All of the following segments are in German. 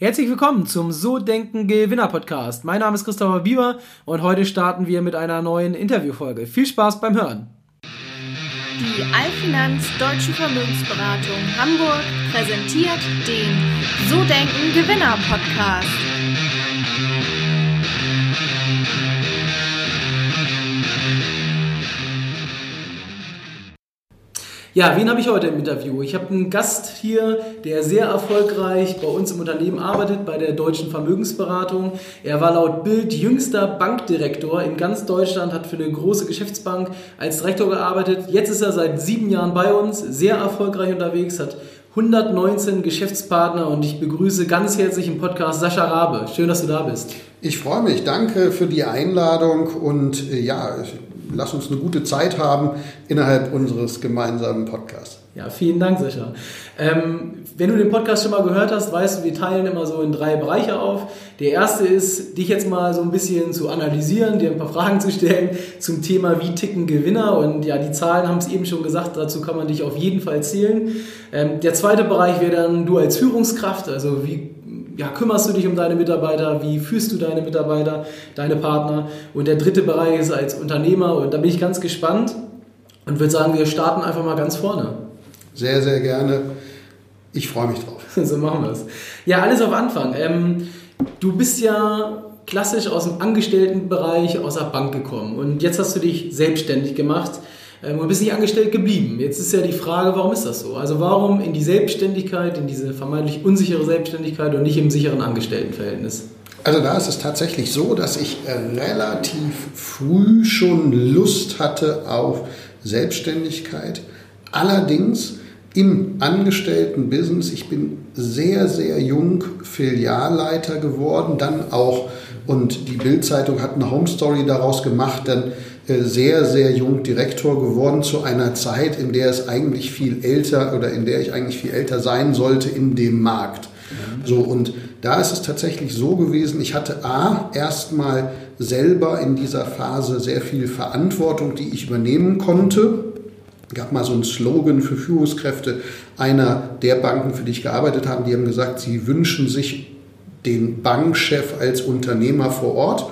Herzlich willkommen zum So Denken Gewinner Podcast. Mein Name ist Christopher Bieber und heute starten wir mit einer neuen Interviewfolge. Viel Spaß beim Hören. Die Allfinanz Deutsche Vermögensberatung Hamburg präsentiert den So Denken Gewinner Podcast. Ja, wen habe ich heute im Interview? Ich habe einen Gast hier, der sehr erfolgreich bei uns im Unternehmen arbeitet, bei der Deutschen Vermögensberatung. Er war laut Bild jüngster Bankdirektor in ganz Deutschland, hat für eine große Geschäftsbank als Direktor gearbeitet. Jetzt ist er seit sieben Jahren bei uns, sehr erfolgreich unterwegs, hat 119 Geschäftspartner und ich begrüße ganz herzlich im Podcast Sascha Rabe. Schön, dass du da bist. Ich freue mich. Danke für die Einladung und äh, ja, lass uns eine gute Zeit haben innerhalb unseres gemeinsamen Podcasts. Ja, vielen Dank, Sascha. Ähm, wenn du den Podcast schon mal gehört hast, weißt du, wir teilen immer so in drei Bereiche auf. Der erste ist, dich jetzt mal so ein bisschen zu analysieren, dir ein paar Fragen zu stellen zum Thema, wie ticken Gewinner. Und ja, die Zahlen haben es eben schon gesagt, dazu kann man dich auf jeden Fall zählen. Ähm, der zweite Bereich wäre dann du als Führungskraft, also wie ja, kümmerst du dich um deine Mitarbeiter, wie führst du deine Mitarbeiter, deine Partner. Und der dritte Bereich ist als Unternehmer und da bin ich ganz gespannt und würde sagen, wir starten einfach mal ganz vorne. Sehr, sehr gerne. Ich freue mich drauf. so machen wir es. Ja, alles auf Anfang. Ähm, du bist ja klassisch aus dem Angestelltenbereich, aus der Bank gekommen und jetzt hast du dich selbstständig gemacht ähm, und bist nicht angestellt geblieben. Jetzt ist ja die Frage, warum ist das so? Also warum in die Selbstständigkeit, in diese vermeintlich unsichere Selbstständigkeit und nicht im sicheren Angestelltenverhältnis? Also da ist es tatsächlich so, dass ich äh, relativ früh schon Lust hatte auf Selbstständigkeit. Allerdings im Angestelltenbusiness, ich bin sehr, sehr jung Filialleiter geworden, dann auch, und die Bildzeitung hat eine Home Story daraus gemacht, dann sehr, sehr jung Direktor geworden zu einer Zeit, in der es eigentlich viel älter oder in der ich eigentlich viel älter sein sollte in dem Markt. So, und da ist es tatsächlich so gewesen, ich hatte A, erstmal selber in dieser Phase sehr viel Verantwortung, die ich übernehmen konnte. Gab mal so einen Slogan für Führungskräfte einer der Banken, für die ich gearbeitet habe, die haben gesagt, sie wünschen sich den Bankchef als Unternehmer vor Ort.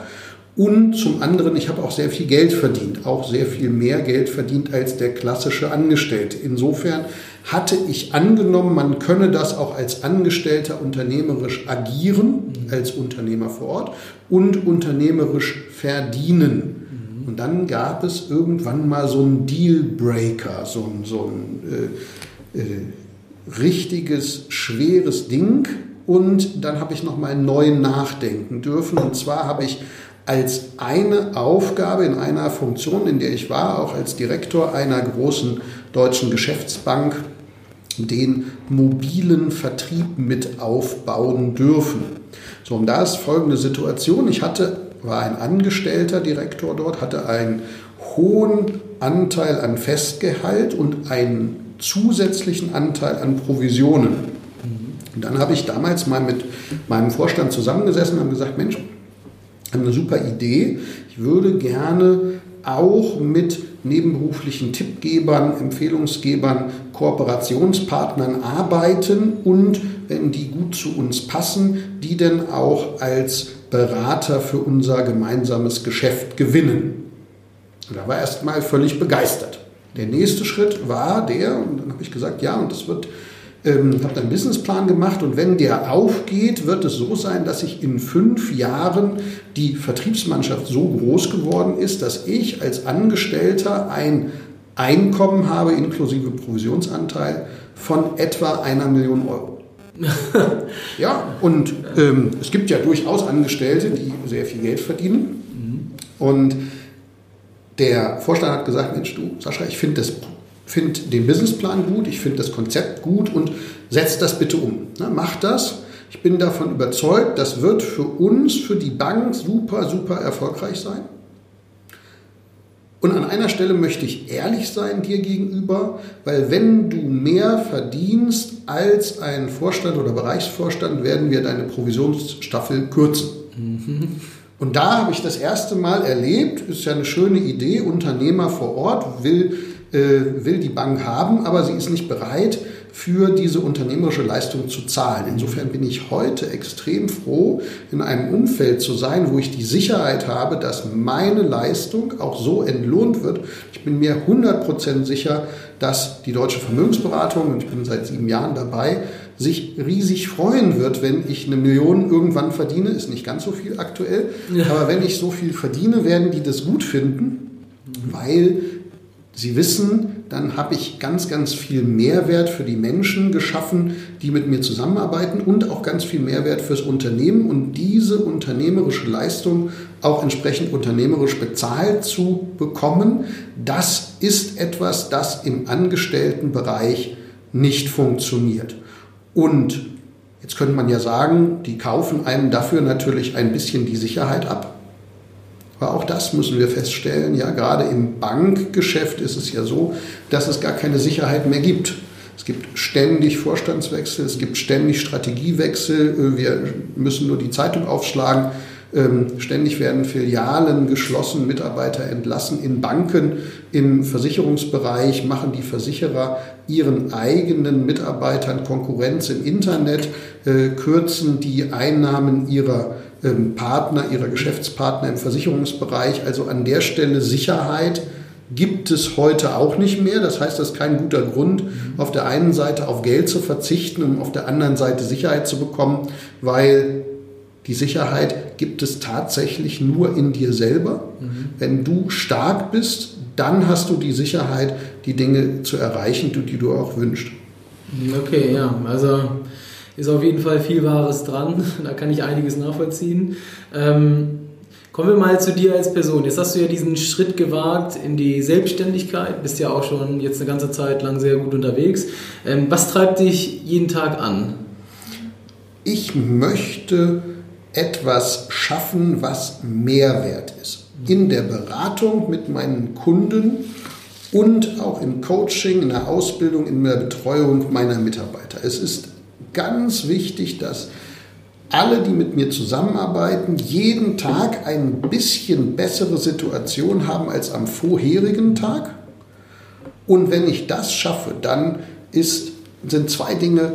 Und zum anderen, ich habe auch sehr viel Geld verdient, auch sehr viel mehr Geld verdient als der klassische Angestellte. Insofern hatte ich angenommen, man könne das auch als Angestellter unternehmerisch agieren, als Unternehmer vor Ort und unternehmerisch verdienen. Und dann gab es irgendwann mal so einen Dealbreaker, so ein, so ein äh, äh, richtiges, schweres Ding. Und dann habe ich nochmal neu nachdenken dürfen. Und zwar habe ich als eine Aufgabe in einer Funktion, in der ich war, auch als Direktor einer großen deutschen Geschäftsbank, den mobilen Vertrieb mit aufbauen dürfen. So, und da ist folgende Situation. Ich hatte, war ein angestellter Direktor dort, hatte einen hohen Anteil an Festgehalt und einen zusätzlichen Anteil an Provisionen. Und dann habe ich damals mal mit meinem Vorstand zusammengesessen und gesagt, Mensch, eine super Idee. Ich würde gerne auch mit nebenberuflichen Tippgebern, Empfehlungsgebern, Kooperationspartnern arbeiten und, wenn die gut zu uns passen, die denn auch als Berater für unser gemeinsames Geschäft gewinnen. Da war erst mal völlig begeistert. Der nächste Schritt war der, und dann habe ich gesagt, ja, und das wird ähm, habe einen Businessplan gemacht und wenn der aufgeht, wird es so sein, dass ich in fünf Jahren die Vertriebsmannschaft so groß geworden ist, dass ich als Angestellter ein Einkommen habe, inklusive Provisionsanteil, von etwa einer Million Euro. ja, und ähm, es gibt ja durchaus Angestellte, die sehr viel Geld verdienen. Und der Vorstand hat gesagt, Mensch, du, Sascha, ich finde das finde den Businessplan gut, ich finde das Konzept gut und setzt das bitte um. Ne, macht das. Ich bin davon überzeugt, das wird für uns, für die Bank super, super erfolgreich sein. Und an einer Stelle möchte ich ehrlich sein dir gegenüber, weil wenn du mehr verdienst als ein Vorstand oder Bereichsvorstand, werden wir deine Provisionsstaffel kürzen. Mhm. Und da habe ich das erste Mal erlebt, ist ja eine schöne Idee, Unternehmer vor Ort will will die Bank haben, aber sie ist nicht bereit, für diese unternehmerische Leistung zu zahlen. Insofern bin ich heute extrem froh, in einem Umfeld zu sein, wo ich die Sicherheit habe, dass meine Leistung auch so entlohnt wird. Ich bin mir 100% sicher, dass die deutsche Vermögensberatung, und ich bin seit sieben Jahren dabei, sich riesig freuen wird, wenn ich eine Million irgendwann verdiene. Ist nicht ganz so viel aktuell, ja. aber wenn ich so viel verdiene, werden die das gut finden, weil sie wissen, dann habe ich ganz, ganz viel Mehrwert für die Menschen geschaffen, die mit mir zusammenarbeiten und auch ganz viel Mehrwert fürs Unternehmen und diese unternehmerische Leistung auch entsprechend unternehmerisch bezahlt zu bekommen. Das ist etwas, das im Angestelltenbereich nicht funktioniert. Und jetzt könnte man ja sagen, die kaufen einem dafür natürlich ein bisschen die Sicherheit ab. Aber auch das müssen wir feststellen. Ja, gerade im Bankgeschäft ist es ja so, dass es gar keine Sicherheit mehr gibt. Es gibt ständig Vorstandswechsel, es gibt ständig Strategiewechsel. Wir müssen nur die Zeitung aufschlagen. Ähm, ständig werden Filialen geschlossen, Mitarbeiter entlassen. In Banken, im Versicherungsbereich machen die Versicherer ihren eigenen Mitarbeitern Konkurrenz im Internet, äh, kürzen die Einnahmen ihrer Partner, ihrer Geschäftspartner im Versicherungsbereich. Also an der Stelle Sicherheit gibt es heute auch nicht mehr. Das heißt, das ist kein guter Grund, auf der einen Seite auf Geld zu verzichten, um auf der anderen Seite Sicherheit zu bekommen, weil die Sicherheit gibt es tatsächlich nur in dir selber. Mhm. Wenn du stark bist, dann hast du die Sicherheit, die Dinge zu erreichen, die du auch wünschst. Okay, ja, also ist auf jeden Fall viel Wahres dran. Da kann ich einiges nachvollziehen. Ähm, kommen wir mal zu dir als Person. Jetzt hast du ja diesen Schritt gewagt in die Selbstständigkeit, bist ja auch schon jetzt eine ganze Zeit lang sehr gut unterwegs. Ähm, was treibt dich jeden Tag an? Ich möchte etwas schaffen, was Mehrwert ist. In der Beratung mit meinen Kunden und auch im Coaching, in der Ausbildung, in der Betreuung meiner Mitarbeiter. Es ist ganz wichtig, dass alle, die mit mir zusammenarbeiten, jeden Tag ein bisschen bessere Situation haben als am vorherigen Tag. Und wenn ich das schaffe, dann ist, sind zwei Dinge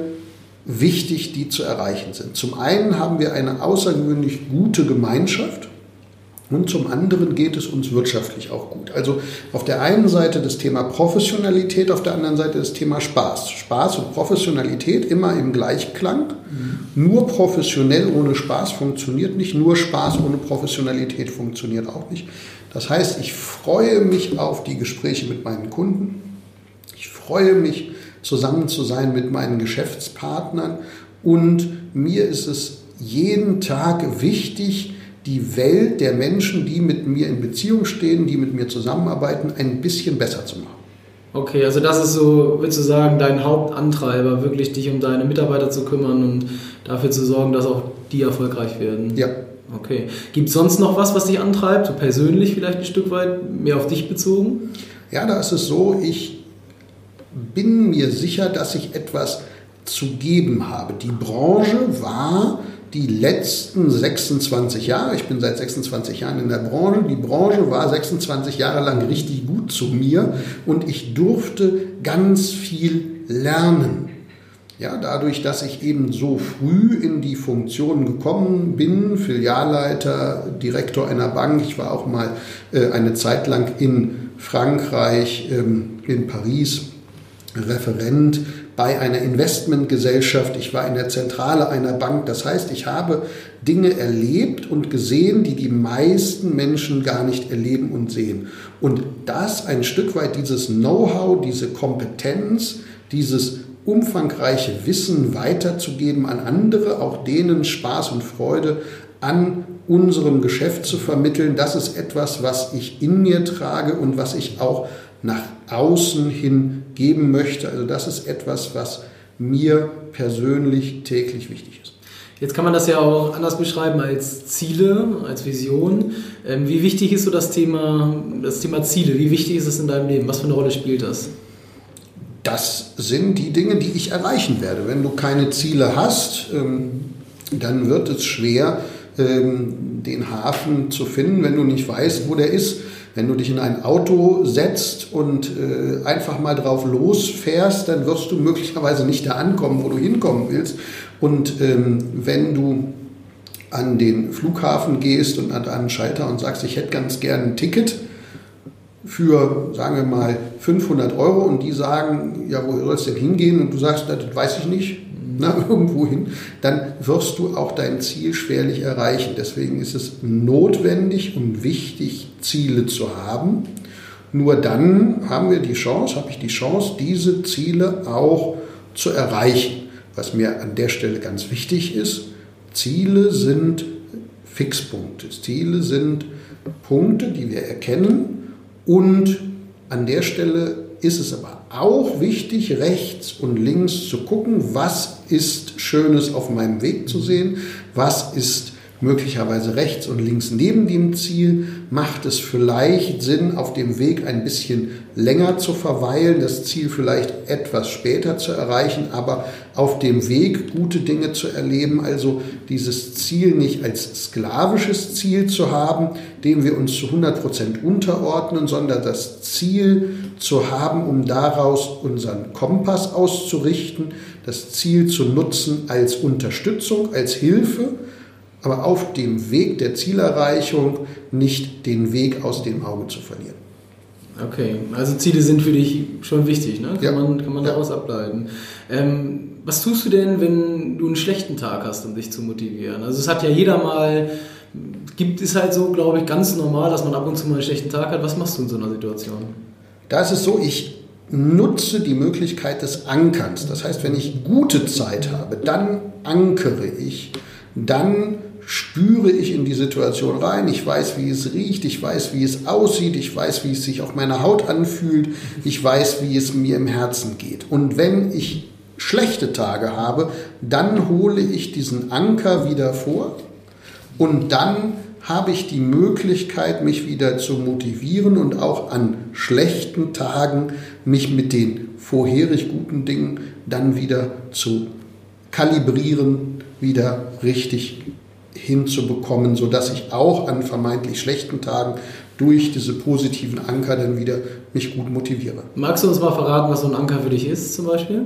wichtig, die zu erreichen sind. Zum einen haben wir eine außergewöhnlich gute Gemeinschaft und zum anderen geht es uns wirtschaftlich auch gut. Also auf der einen Seite das Thema Professionalität, auf der anderen Seite das Thema Spaß. Spaß und Professionalität immer im Gleichklang. Mhm. Nur professionell ohne Spaß funktioniert nicht, nur Spaß ohne Professionalität funktioniert auch nicht. Das heißt, ich freue mich auf die Gespräche mit meinen Kunden. Ich freue mich zusammen zu sein mit meinen Geschäftspartnern und mir ist es jeden Tag wichtig, die Welt der Menschen, die mit mir in Beziehung stehen, die mit mir zusammenarbeiten, ein bisschen besser zu machen. Okay, also das ist so, würdest du sagen, dein Hauptantreiber, wirklich dich um deine Mitarbeiter zu kümmern und dafür zu sorgen, dass auch die erfolgreich werden. Ja. Okay. Gibt es sonst noch was, was dich antreibt, so persönlich vielleicht ein Stück weit, mehr auf dich bezogen? Ja, da ist es so, ich bin mir sicher, dass ich etwas zu geben habe. Die Branche war die letzten 26 Jahre, ich bin seit 26 Jahren in der Branche, die Branche war 26 Jahre lang richtig gut zu mir und ich durfte ganz viel lernen. Ja, dadurch, dass ich eben so früh in die Funktion gekommen bin, Filialleiter, Direktor einer Bank, ich war auch mal äh, eine Zeit lang in Frankreich, ähm, in Paris, Referent bei einer Investmentgesellschaft, ich war in der Zentrale einer Bank. Das heißt, ich habe Dinge erlebt und gesehen, die die meisten Menschen gar nicht erleben und sehen. Und das ein Stück weit dieses Know-how, diese Kompetenz, dieses umfangreiche Wissen weiterzugeben an andere, auch denen Spaß und Freude an unserem Geschäft zu vermitteln, das ist etwas, was ich in mir trage und was ich auch nach außen hin geben möchte. Also das ist etwas, was mir persönlich täglich wichtig ist. Jetzt kann man das ja auch anders beschreiben als Ziele, als Vision. Ähm, wie wichtig ist so das Thema, das Thema Ziele? Wie wichtig ist es in deinem Leben? Was für eine Rolle spielt das? Das sind die Dinge, die ich erreichen werde. Wenn du keine Ziele hast, ähm, dann wird es schwer, ähm, den Hafen zu finden, wenn du nicht weißt, wo der ist. Wenn du dich in ein Auto setzt und äh, einfach mal drauf losfährst, dann wirst du möglicherweise nicht da ankommen, wo du hinkommen willst. Und ähm, wenn du an den Flughafen gehst und an einen Schalter und sagst, ich hätte ganz gern ein Ticket für, sagen wir mal, 500 Euro und die sagen, ja, wo soll es denn hingehen? Und du sagst, das weiß ich nicht, na, irgendwo hin, dann wirst du auch dein Ziel schwerlich erreichen. Deswegen ist es notwendig und wichtig, Ziele zu haben. Nur dann haben wir die Chance, habe ich die Chance, diese Ziele auch zu erreichen. Was mir an der Stelle ganz wichtig ist, Ziele sind Fixpunkte. Ziele sind Punkte, die wir erkennen und an der Stelle ist es aber auch wichtig, rechts und links zu gucken, was ist Schönes auf meinem Weg zu sehen, was ist möglicherweise rechts und links neben dem Ziel, macht es vielleicht Sinn, auf dem Weg ein bisschen länger zu verweilen, das Ziel vielleicht etwas später zu erreichen, aber auf dem Weg gute Dinge zu erleben, also dieses Ziel nicht als sklavisches Ziel zu haben, dem wir uns zu 100 Prozent unterordnen, sondern das Ziel zu haben, um daraus unseren Kompass auszurichten, das Ziel zu nutzen als Unterstützung, als Hilfe, aber auf dem Weg der Zielerreichung nicht den Weg aus dem Auge zu verlieren. Okay, also Ziele sind für dich schon wichtig, ne? Kann Ja. man, kann man Ja. daraus ableiten. Ähm, was tust du denn, wenn du einen schlechten Tag hast, um dich zu motivieren? Also es hat ja jeder mal, gibt es halt so, glaube ich, ganz normal, dass man ab und zu mal einen schlechten Tag hat. Was machst du in so einer Situation? Da ist es so, ich nutze die Möglichkeit des Ankerns. Das heißt, wenn ich gute Zeit habe, dann ankere ich, dann spüre ich in die Situation rein. Ich weiß, wie es riecht, ich weiß, wie es aussieht, ich weiß, wie es sich auf meiner Haut anfühlt, ich weiß, wie es mir im Herzen geht. Und wenn ich schlechte Tage habe, dann hole ich diesen Anker wieder vor und dann habe ich die Möglichkeit, mich wieder zu motivieren und auch an schlechten Tagen mich mit den vorherig guten Dingen dann wieder zu kalibrieren, wieder richtig hinzubekommen, sodass ich auch an vermeintlich schlechten Tagen durch diese positiven Anker dann wieder mich gut motiviere. Magst du uns mal verraten, was so ein Anker für dich ist, zum Beispiel?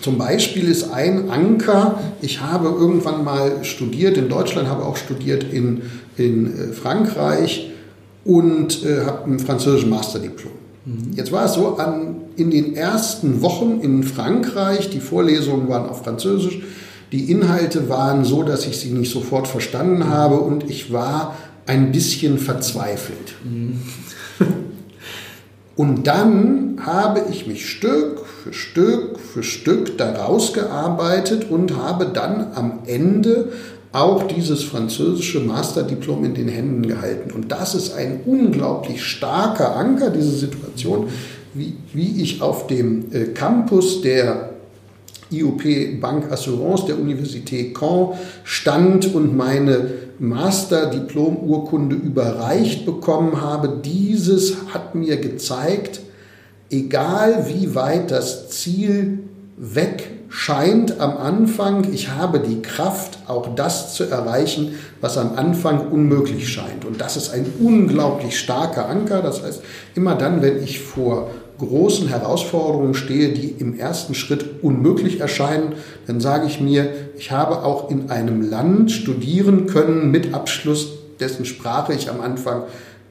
Zum Beispiel ist ein Anker, ich habe irgendwann mal studiert in Deutschland, habe auch studiert in, in äh, Frankreich und äh, habe ein französisches Masterdiplom. Jetzt war es so, an, in den ersten Wochen in Frankreich, die Vorlesungen waren auf Französisch, die Inhalte waren so, dass ich sie nicht sofort verstanden habe und ich war ein bisschen verzweifelt. Und dann habe ich mich Stück für Stück für Stück daraus gearbeitet und habe dann am Ende auch dieses französische Masterdiplom in den Händen gehalten. Und das ist ein unglaublich starker Anker, diese Situation, wie, wie ich auf dem äh, Campus der IOP Bank Assurance der Universität Caen stand und meine Masterdiplom-Urkunde überreicht bekommen habe. Dieses hat mir gezeigt, egal wie weit das Ziel weg scheint am Anfang, ich habe die Kraft, auch das zu erreichen, was am Anfang unmöglich scheint. Und das ist ein unglaublich starker Anker. Das heißt, immer dann, wenn ich vor großen Herausforderungen stehe, die im ersten Schritt unmöglich erscheinen, dann sage ich mir, ich habe auch in einem Land studieren können mit Abschluss, dessen Sprache ich am Anfang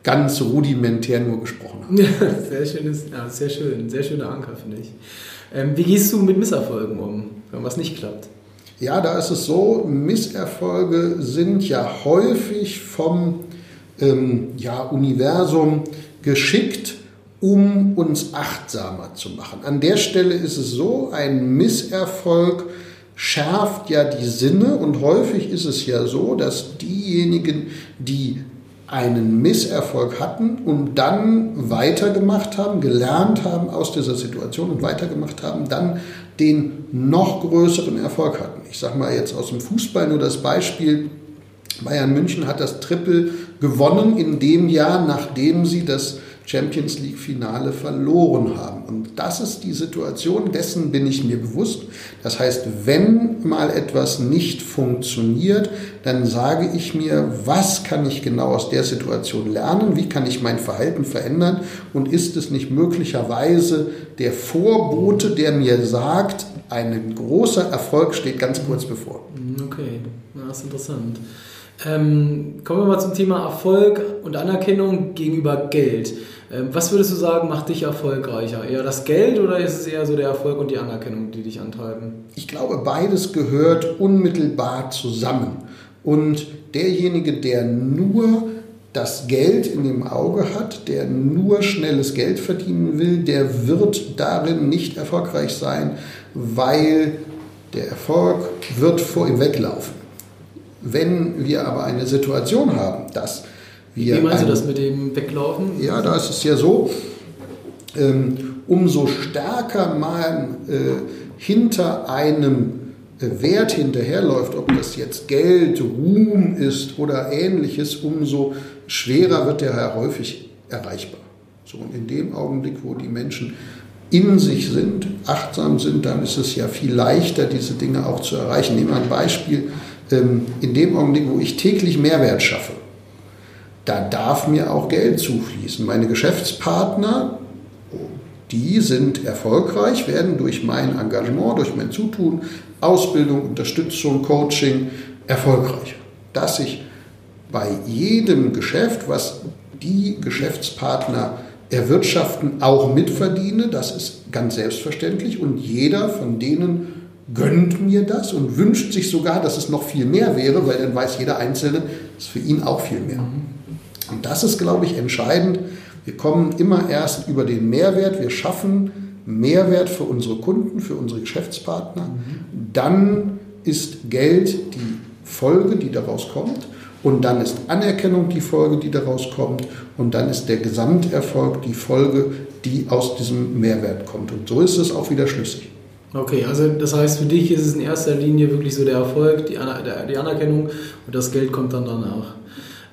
ganz rudimentär nur gesprochen habe. Ja, sehr schönes, ja, sehr schön, sehr schöner Anker, finde ich. Ähm, wie gehst du mit Misserfolgen um, wenn was nicht klappt? Ja, da ist es so, Misserfolge sind ja häufig vom ähm, ja, Universum geschickt, um uns achtsamer zu machen. An der Stelle ist es so, ein Misserfolg schärft ja die Sinne und häufig ist es ja so, dass diejenigen, die einen Misserfolg hatten und dann weitergemacht haben, gelernt haben aus dieser Situation und weitergemacht haben, dann den noch größeren Erfolg hatten. Ich sage mal jetzt aus dem Fußball nur das Beispiel, Bayern München hat das Triple gewonnen in dem Jahr, nachdem sie das Champions League-Finale verloren haben. Und das ist die Situation, dessen bin ich mir bewusst. Das heißt, wenn mal etwas nicht funktioniert, dann sage ich mir, was kann ich genau aus der Situation lernen, wie kann ich mein Verhalten verändern und ist es nicht möglicherweise der Vorbote, der mir sagt, ein großer Erfolg steht ganz kurz bevor. Okay, das ist interessant. Ähm, kommen wir mal zum Thema Erfolg und Anerkennung gegenüber Geld. Ähm, was würdest du sagen, macht dich erfolgreicher? Eher das Geld oder ist es eher so der Erfolg und die Anerkennung, die dich antreiben? Ich glaube, beides gehört unmittelbar zusammen. Und derjenige, der nur das Geld in dem Auge hat, der nur schnelles Geld verdienen will, der wird darin nicht erfolgreich sein, weil der Erfolg wird vor ihm weglaufen. Wenn wir aber eine Situation haben, dass wir. Wie meinst du das mit dem Weglaufen? Ja, da ist es ja so, ähm, umso stärker man äh, hinter einem äh, Wert hinterherläuft, ob das jetzt Geld, Ruhm ist oder ähnliches, umso schwerer wird der häufig erreichbar. So, und in dem Augenblick, wo die Menschen in sich sind, achtsam sind, dann ist es ja viel leichter, diese Dinge auch zu erreichen. Nehmen wir ein Beispiel. Ähm, in dem Augenblick, wo ich täglich Mehrwert schaffe, da darf mir auch Geld zufließen. Meine Geschäftspartner, die sind erfolgreich, werden durch mein Engagement, durch mein Zutun, Ausbildung, Unterstützung, Coaching erfolgreich. Dass ich bei jedem Geschäft, was die Geschäftspartner erwirtschaften, auch mitverdiene, das ist ganz selbstverständlich und jeder von denen gönnt mir das und wünscht sich sogar, dass es noch viel mehr wäre, weil dann weiß jeder Einzelne, es ist für ihn auch viel mehr. Und das ist, glaube ich, entscheidend. Wir kommen immer erst über den Mehrwert, wir schaffen Mehrwert für unsere Kunden, für unsere Geschäftspartner. Dann ist Geld die Folge, die daraus kommt. Und dann ist Anerkennung die Folge, die daraus kommt. Und dann ist der Gesamterfolg die Folge, die aus diesem Mehrwert kommt. Und so ist es auch wieder schlüssig. Okay, also das heißt, für dich ist es in erster Linie wirklich so der Erfolg, die, Anerkennung und das Geld kommt dann danach.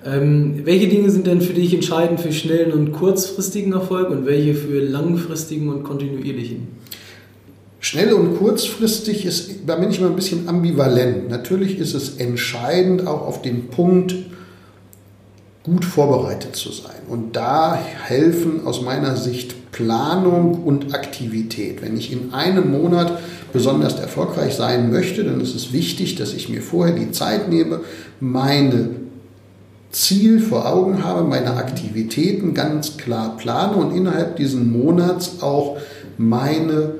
Ähm, welche Dinge sind denn für dich entscheidend für schnellen und kurzfristigen Erfolg und welche für langfristigen und kontinuierlichen? Schnell und kurzfristig ist, da bin ich mal ein bisschen ambivalent. Natürlich ist es entscheidend, auch auf den Punkt gut vorbereitet zu sein. Und da helfen aus meiner Sicht Planung und Aktivität. Wenn ich in einem Monat besonders erfolgreich sein möchte, dann ist es wichtig, dass ich mir vorher die Zeit nehme, meine Ziel vor Augen habe, meine Aktivitäten ganz klar plane und innerhalb dieses Monats auch meine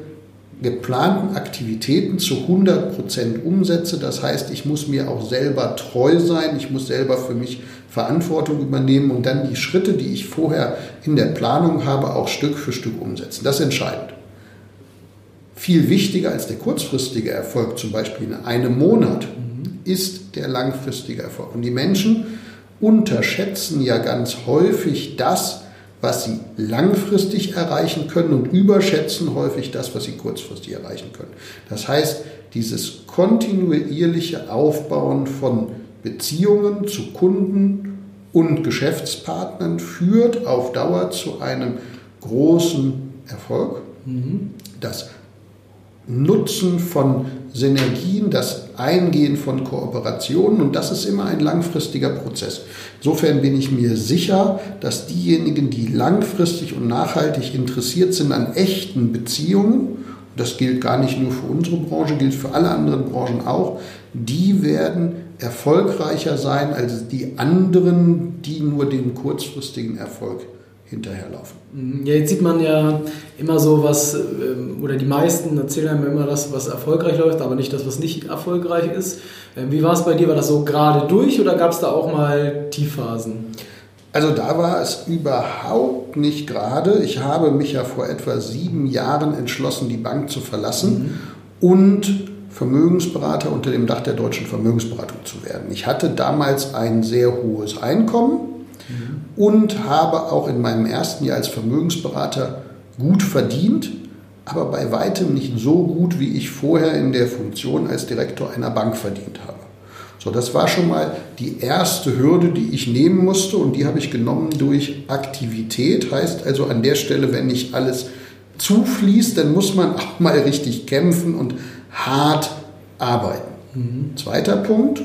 geplanten Aktivitäten zu 100% umsetze. Das heißt, ich muss mir auch selber treu sein, ich muss selber für mich Verantwortung übernehmen und dann die Schritte, die ich vorher in der Planung habe, auch Stück für Stück umsetzen. Das ist entscheidend. Viel wichtiger als der kurzfristige Erfolg, zum Beispiel in einem Monat, ist der langfristige Erfolg. Und die Menschen unterschätzen ja ganz häufig das, was sie langfristig erreichen können und überschätzen häufig das, was sie kurzfristig erreichen können. Das heißt, dieses kontinuierliche Aufbauen von Beziehungen zu Kunden und Geschäftspartnern führt auf Dauer zu einem großen Erfolg. Mhm. Das Nutzen von Synergien, das Eingehen von Kooperationen und das ist immer ein langfristiger Prozess. Insofern bin ich mir sicher, dass diejenigen, die langfristig und nachhaltig interessiert sind an echten Beziehungen, das gilt gar nicht nur für unsere Branche, gilt für alle anderen Branchen auch, die werden erfolgreicher sein als die anderen, die nur den kurzfristigen Erfolg hinterherlaufen. Ja, jetzt sieht man ja immer so was, ähm, oder die meisten erzählen einem immer das, was erfolgreich läuft, aber nicht das, was nicht erfolgreich ist. Ähm, wie war es bei dir? War das so gerade durch oder gab es da auch mal Tiefphasen? Also da war es überhaupt nicht gerade. Ich habe mich ja vor etwa sieben Jahren entschlossen, die Bank zu verlassen mhm. und Vermögensberater unter dem Dach der deutschen Vermögensberatung zu werden. Ich hatte damals ein sehr hohes Einkommen und habe auch in meinem ersten Jahr als Vermögensberater gut verdient, aber bei weitem nicht so gut, wie ich vorher in der Funktion als Direktor einer Bank verdient habe. So, das war schon mal die erste Hürde, die ich nehmen musste und die habe ich genommen durch Aktivität. Heißt also an der Stelle, wenn nicht alles zufließt, dann muss man auch mal richtig kämpfen und hart arbeiten. Mhm. Zweiter Punkt,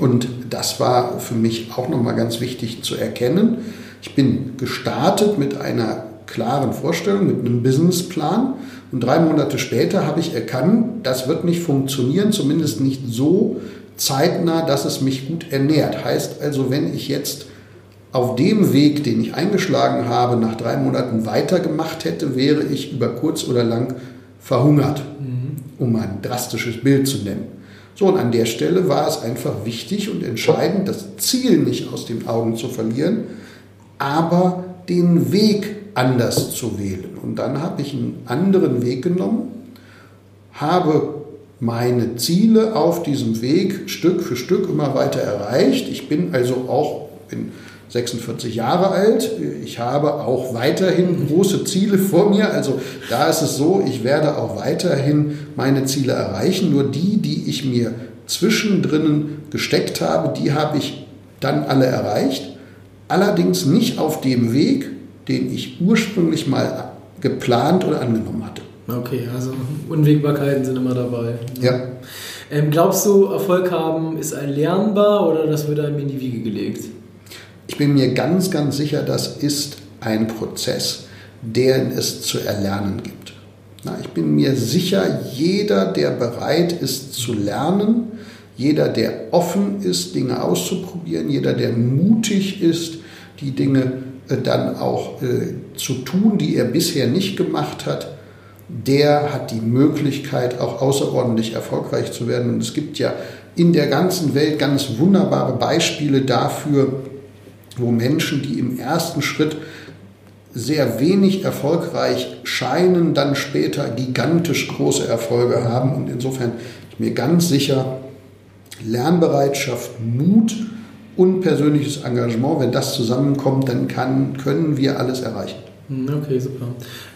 und das war für mich auch nochmal ganz wichtig zu erkennen. Ich bin gestartet mit einer klaren Vorstellung, mit einem Businessplan. Und drei Monate später habe ich erkannt, das wird nicht funktionieren, zumindest nicht so zeitnah, dass es mich gut ernährt. Heißt also, wenn ich jetzt auf dem Weg, den ich eingeschlagen habe, nach drei Monaten weitergemacht hätte, wäre ich über kurz oder lang verhungert, mhm. um ein drastisches Bild zu nennen. So, und an der Stelle war es einfach wichtig und entscheidend, das Ziel nicht aus den Augen zu verlieren, aber den Weg anders zu wählen. Und dann habe ich einen anderen Weg genommen, habe meine Ziele auf diesem Weg Stück für Stück immer weiter erreicht. Ich bin also auch bin 46 Jahre alt. Ich habe auch weiterhin große Ziele vor mir. Also da ist es so, ich werde auch weiterhin meine Ziele erreichen. Nur die, die ich mir zwischendrin gesteckt habe, die habe ich dann alle erreicht. Allerdings nicht auf dem Weg, den ich ursprünglich mal geplant oder angenommen hatte. Okay, also Unwägbarkeiten sind immer dabei. Ja. Ähm, glaubst du, Erfolg haben ist ein lernbar oder das wird einem in die Wiege gelegt? Ich bin mir ganz, ganz sicher, das ist ein Prozess, den es zu erlernen gibt. Na, ich bin mir sicher, jeder, der bereit ist zu lernen, jeder, der offen ist, Dinge auszuprobieren, jeder, der mutig ist, die Dinge äh, dann auch äh, zu tun, die er bisher nicht gemacht hat, der hat die Möglichkeit, auch außerordentlich erfolgreich zu werden. Und es gibt ja in der ganzen Welt ganz wunderbare Beispiele dafür, wo Menschen, die im ersten Schritt sehr wenig erfolgreich scheinen, dann später gigantisch große Erfolge haben. Und insofern bin ich mir ganz sicher, Lernbereitschaft, Mut und persönliches Engagement, wenn das zusammenkommt, dann kann, können wir alles erreichen. Hm, okay, super.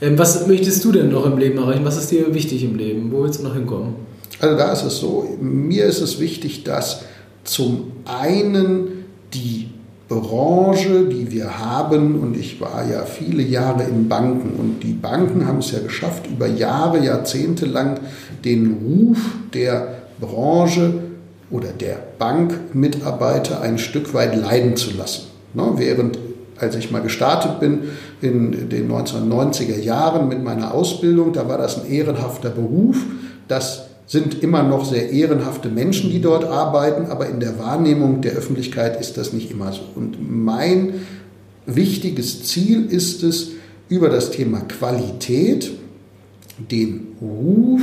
Ähm, was möchtest du denn noch im Leben erreichen? Was ist dir wichtig im Leben? Wo willst du noch hinkommen? Also da ist es so, mir ist es wichtig, dass zum einen die Branche, die wir haben, und ich war ja viele Jahre in Banken, und die Banken haben es ja geschafft, über Jahre, Jahrzehnte lang den Ruf der Branche oder der Bankmitarbeiter ein Stück weit leiden zu lassen. Ne, während, als ich mal gestartet bin in den 1990er Jahren mit meiner Ausbildung, da war das ein ehrenhafter Beruf. Das sind immer noch sehr ehrenhafte Menschen, die dort arbeiten, aber in der Wahrnehmung der Öffentlichkeit ist das nicht immer so. Und mein wichtiges Ziel ist es, über das Thema Qualität den Ruf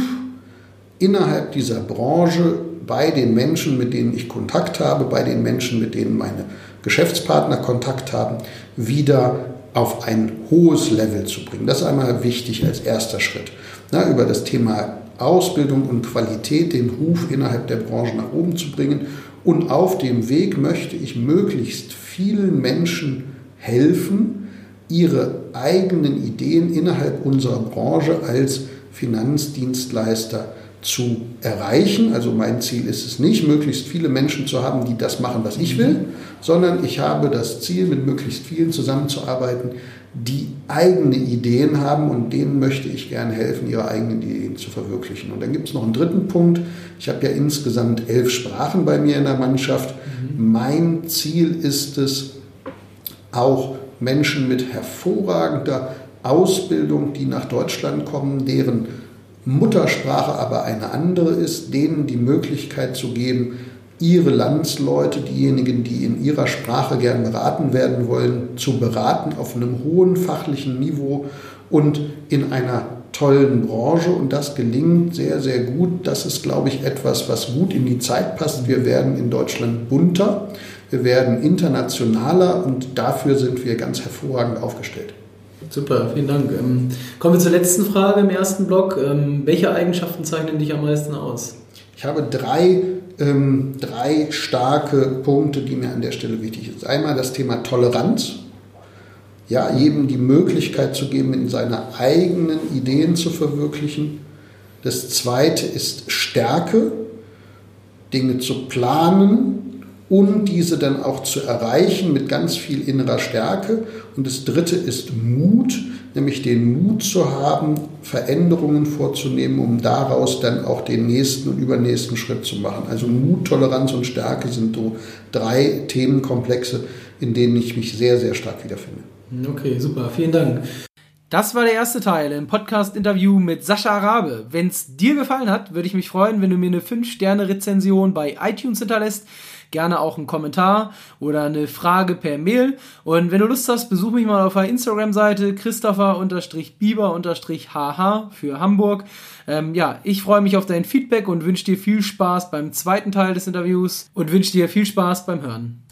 innerhalb dieser Branche bei den Menschen, mit denen ich Kontakt habe, bei den Menschen, mit denen meine Geschäftspartner Kontakt haben, wieder auf ein hohes Level zu bringen. Das ist einmal wichtig als erster Schritt. Na, über das Thema Ausbildung und Qualität den Ruf innerhalb der Branche nach oben zu bringen. Und auf dem Weg möchte ich möglichst vielen Menschen helfen, ihre eigenen Ideen innerhalb unserer Branche als Finanzdienstleister zu erreichen. Also mein Ziel ist es nicht, möglichst viele Menschen zu haben, die das machen, was ich will, sondern ich habe das Ziel, mit möglichst vielen zusammenzuarbeiten, die eigene Ideen haben und denen möchte ich gerne helfen, ihre eigenen Ideen zu verwirklichen. Und dann gibt es noch einen dritten Punkt. Ich habe ja insgesamt elf Sprachen bei mir in der Mannschaft. Mhm. Mein Ziel ist es, auch Menschen mit hervorragender Ausbildung, die nach Deutschland kommen, deren Muttersprache aber eine andere ist, denen die Möglichkeit zu geben, ihre Landsleute, diejenigen, die in ihrer Sprache gern beraten werden wollen, zu beraten auf einem hohen fachlichen Niveau und in einer tollen Branche. Und das gelingt sehr, sehr gut. Das ist, glaube ich, etwas, was gut in die Zeit passt. Wir werden in Deutschland bunter, wir werden internationaler und dafür sind wir ganz hervorragend aufgestellt. Super, vielen Dank. Ähm, kommen wir zur letzten Frage im ersten Block. Ähm, welche Eigenschaften zeichnen dich am meisten aus? Ich habe drei, ähm, drei starke Punkte, die mir an der Stelle wichtig sind. Einmal das Thema Toleranz. Ja, jedem die Möglichkeit zu geben, in seine eigenen Ideen zu verwirklichen. Das zweite ist Stärke. Dinge zu planen und diese dann auch zu erreichen mit ganz viel innerer Stärke. Und das Dritte ist Mut, nämlich den Mut zu haben, Veränderungen vorzunehmen, um daraus dann auch den nächsten und übernächsten Schritt zu machen. Also Mut, Toleranz und Stärke sind so drei Themenkomplexe, in denen ich mich sehr, sehr stark wiederfinde. Okay, super, vielen Dank. Das war der erste Teil im Podcast-Interview mit Sascha Arabe. Wenn es dir gefallen hat, würde ich mich freuen, wenn du mir eine 5-Sterne-Rezension bei iTunes hinterlässt. Gerne auch einen Kommentar oder eine Frage per Mail. Und wenn du Lust hast, besuch mich mal auf der Instagram-Seite Christopher-Bieber-HH für Hamburg. Ähm, ja, ich freue mich auf dein Feedback und wünsche dir viel Spaß beim zweiten Teil des Interviews und wünsche dir viel Spaß beim Hören.